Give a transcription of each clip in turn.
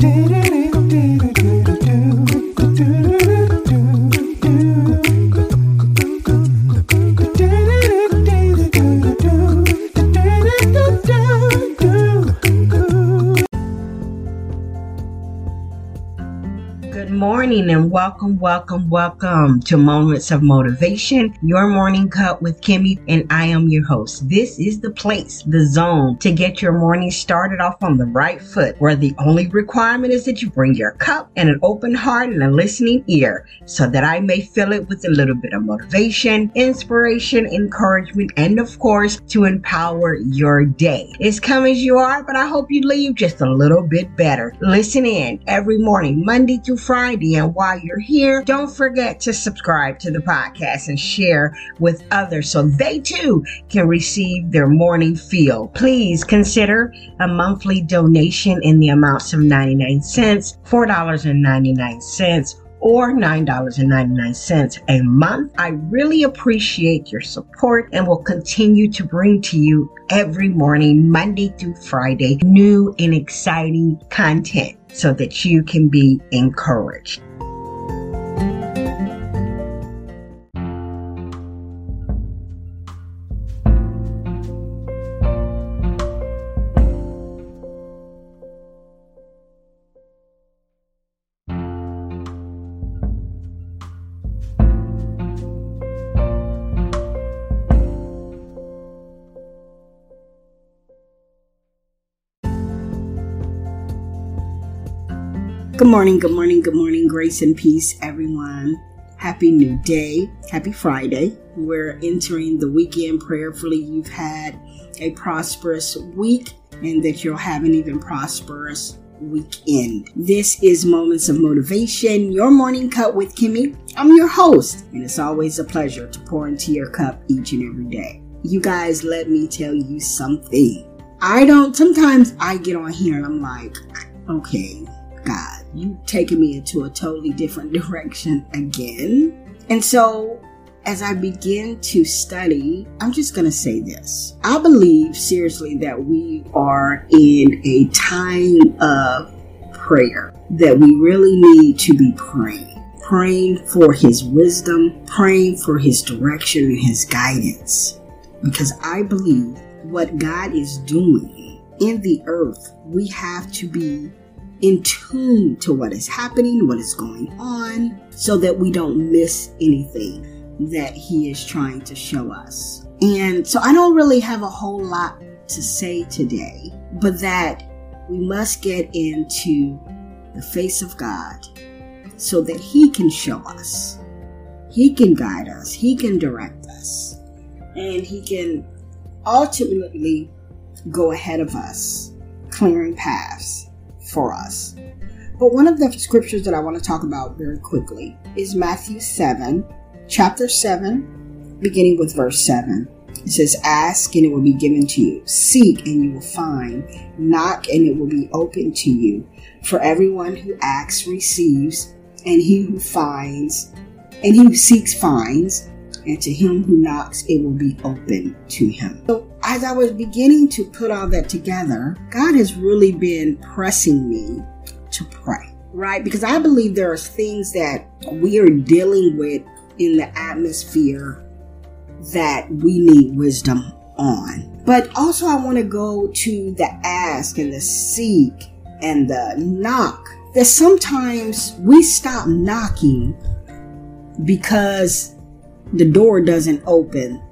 did it. Morning and welcome, welcome, welcome to Moments of Motivation, your morning cup with Kimmy, and I am your host. This is the place, the zone to get your morning started off on the right foot, where the only requirement is that you bring your cup and an open heart and a listening ear so that I may fill it with a little bit of motivation, inspiration, encouragement, and of course, to empower your day. It's come as you are, but I hope you leave just a little bit better. Listen in every morning, Monday through Friday and while you're here, don't forget to subscribe to the podcast and share with others so they too can receive their morning feel. Please consider a monthly donation in the amounts of 99 cents, $4.99 or $9.99 a month. I really appreciate your support and will continue to bring to you every morning, Monday through Friday, new and exciting content so that you can be encouraged. Good morning, good morning, good morning. Grace and peace, everyone. Happy new day. Happy Friday. We're entering the weekend. Prayerfully, you've had a prosperous week and that you'll have an even prosperous weekend. This is Moments of Motivation, your morning cup with Kimmy. I'm your host, and it's always a pleasure to pour into your cup each and every day. You guys, let me tell you something. I don't, sometimes I get on here and I'm like, okay, God, you taking me into a totally different direction again. And so as I begin to study, I'm just going to say this. I believe seriously that we are in a time of prayer, that we really need to be praying. Praying for his wisdom, praying for his direction and his guidance. Because I believe what God is doing in the earth, we have to be in tune to what is happening, what is going on, so that we don't miss anything that He is trying to show us. And so I don't really have a whole lot to say today, but that we must get into the face of God so that He can show us, He can guide us, He can direct us, and He can ultimately go ahead of us, clearing paths for us. But one of the scriptures that I want to talk about very quickly is Matthew 7, chapter 7, beginning with verse 7. It says, Ask and it will be given to you. Seek and you will find. Knock and it will be open to you. For everyone who asks receives, and he who finds, and he who seeks finds, and to him who knocks it will be open to him. So as I was beginning to put all that together, God has really been pressing me to pray, right? Because I believe there are things that we are dealing with in the atmosphere that we need wisdom on. But also, I want to go to the ask and the seek and the knock. That sometimes we stop knocking because the door doesn't open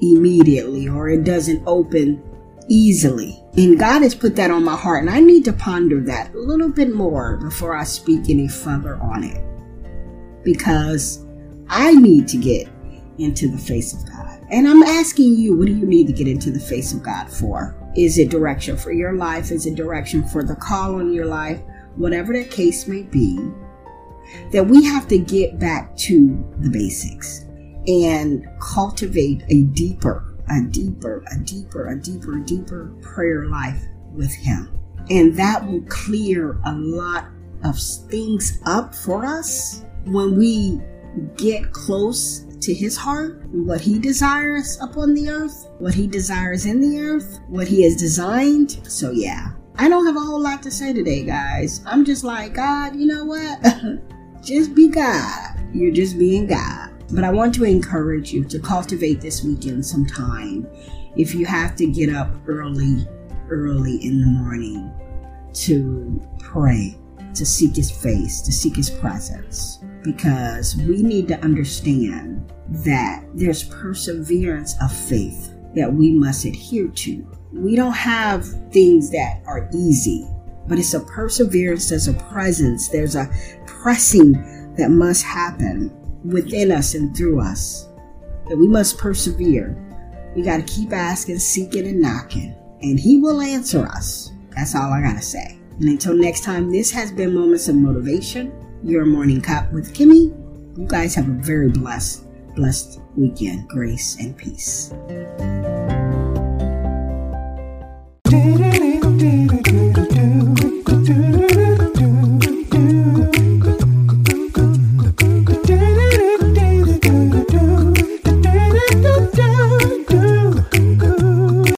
immediately or it doesn't open easily. And God has put that on my heart, and I need to ponder that a little bit more before I speak any further on it. Because I need to get into the face of God. And I'm asking you, what do you need to get into the face of God for? Is it direction for your life? Is it direction for the call on your life? Whatever the case may be, that we have to get back to the basics and cultivate a deeper, a deeper, a deeper, a deeper, deeper prayer life with Him. And that will clear a lot of things up for us when we get close to His heart, what He desires upon the earth, what He desires in the earth, what He has designed. So, yeah, I don't have a whole lot to say today, guys. I'm just like, God, you know what? just be God. You're just being God. But I want to encourage you to cultivate this weekend some time. If you have to get up early, early in the morning to pray, to seek His face, to seek His presence, because we need to understand that there's perseverance of faith that we must adhere to. We don't have things that are easy, but it's a perseverance, there's a presence, there's a pressing that must happen within us and through us. That we must persevere. We got to keep asking, seeking, and knocking, and He will answer us. That's all I got to say. And until next time, this has been Moments of Motivation, your morning cup with Kimmy. You guys have a very blessed, blessed weekend. Grace and peace.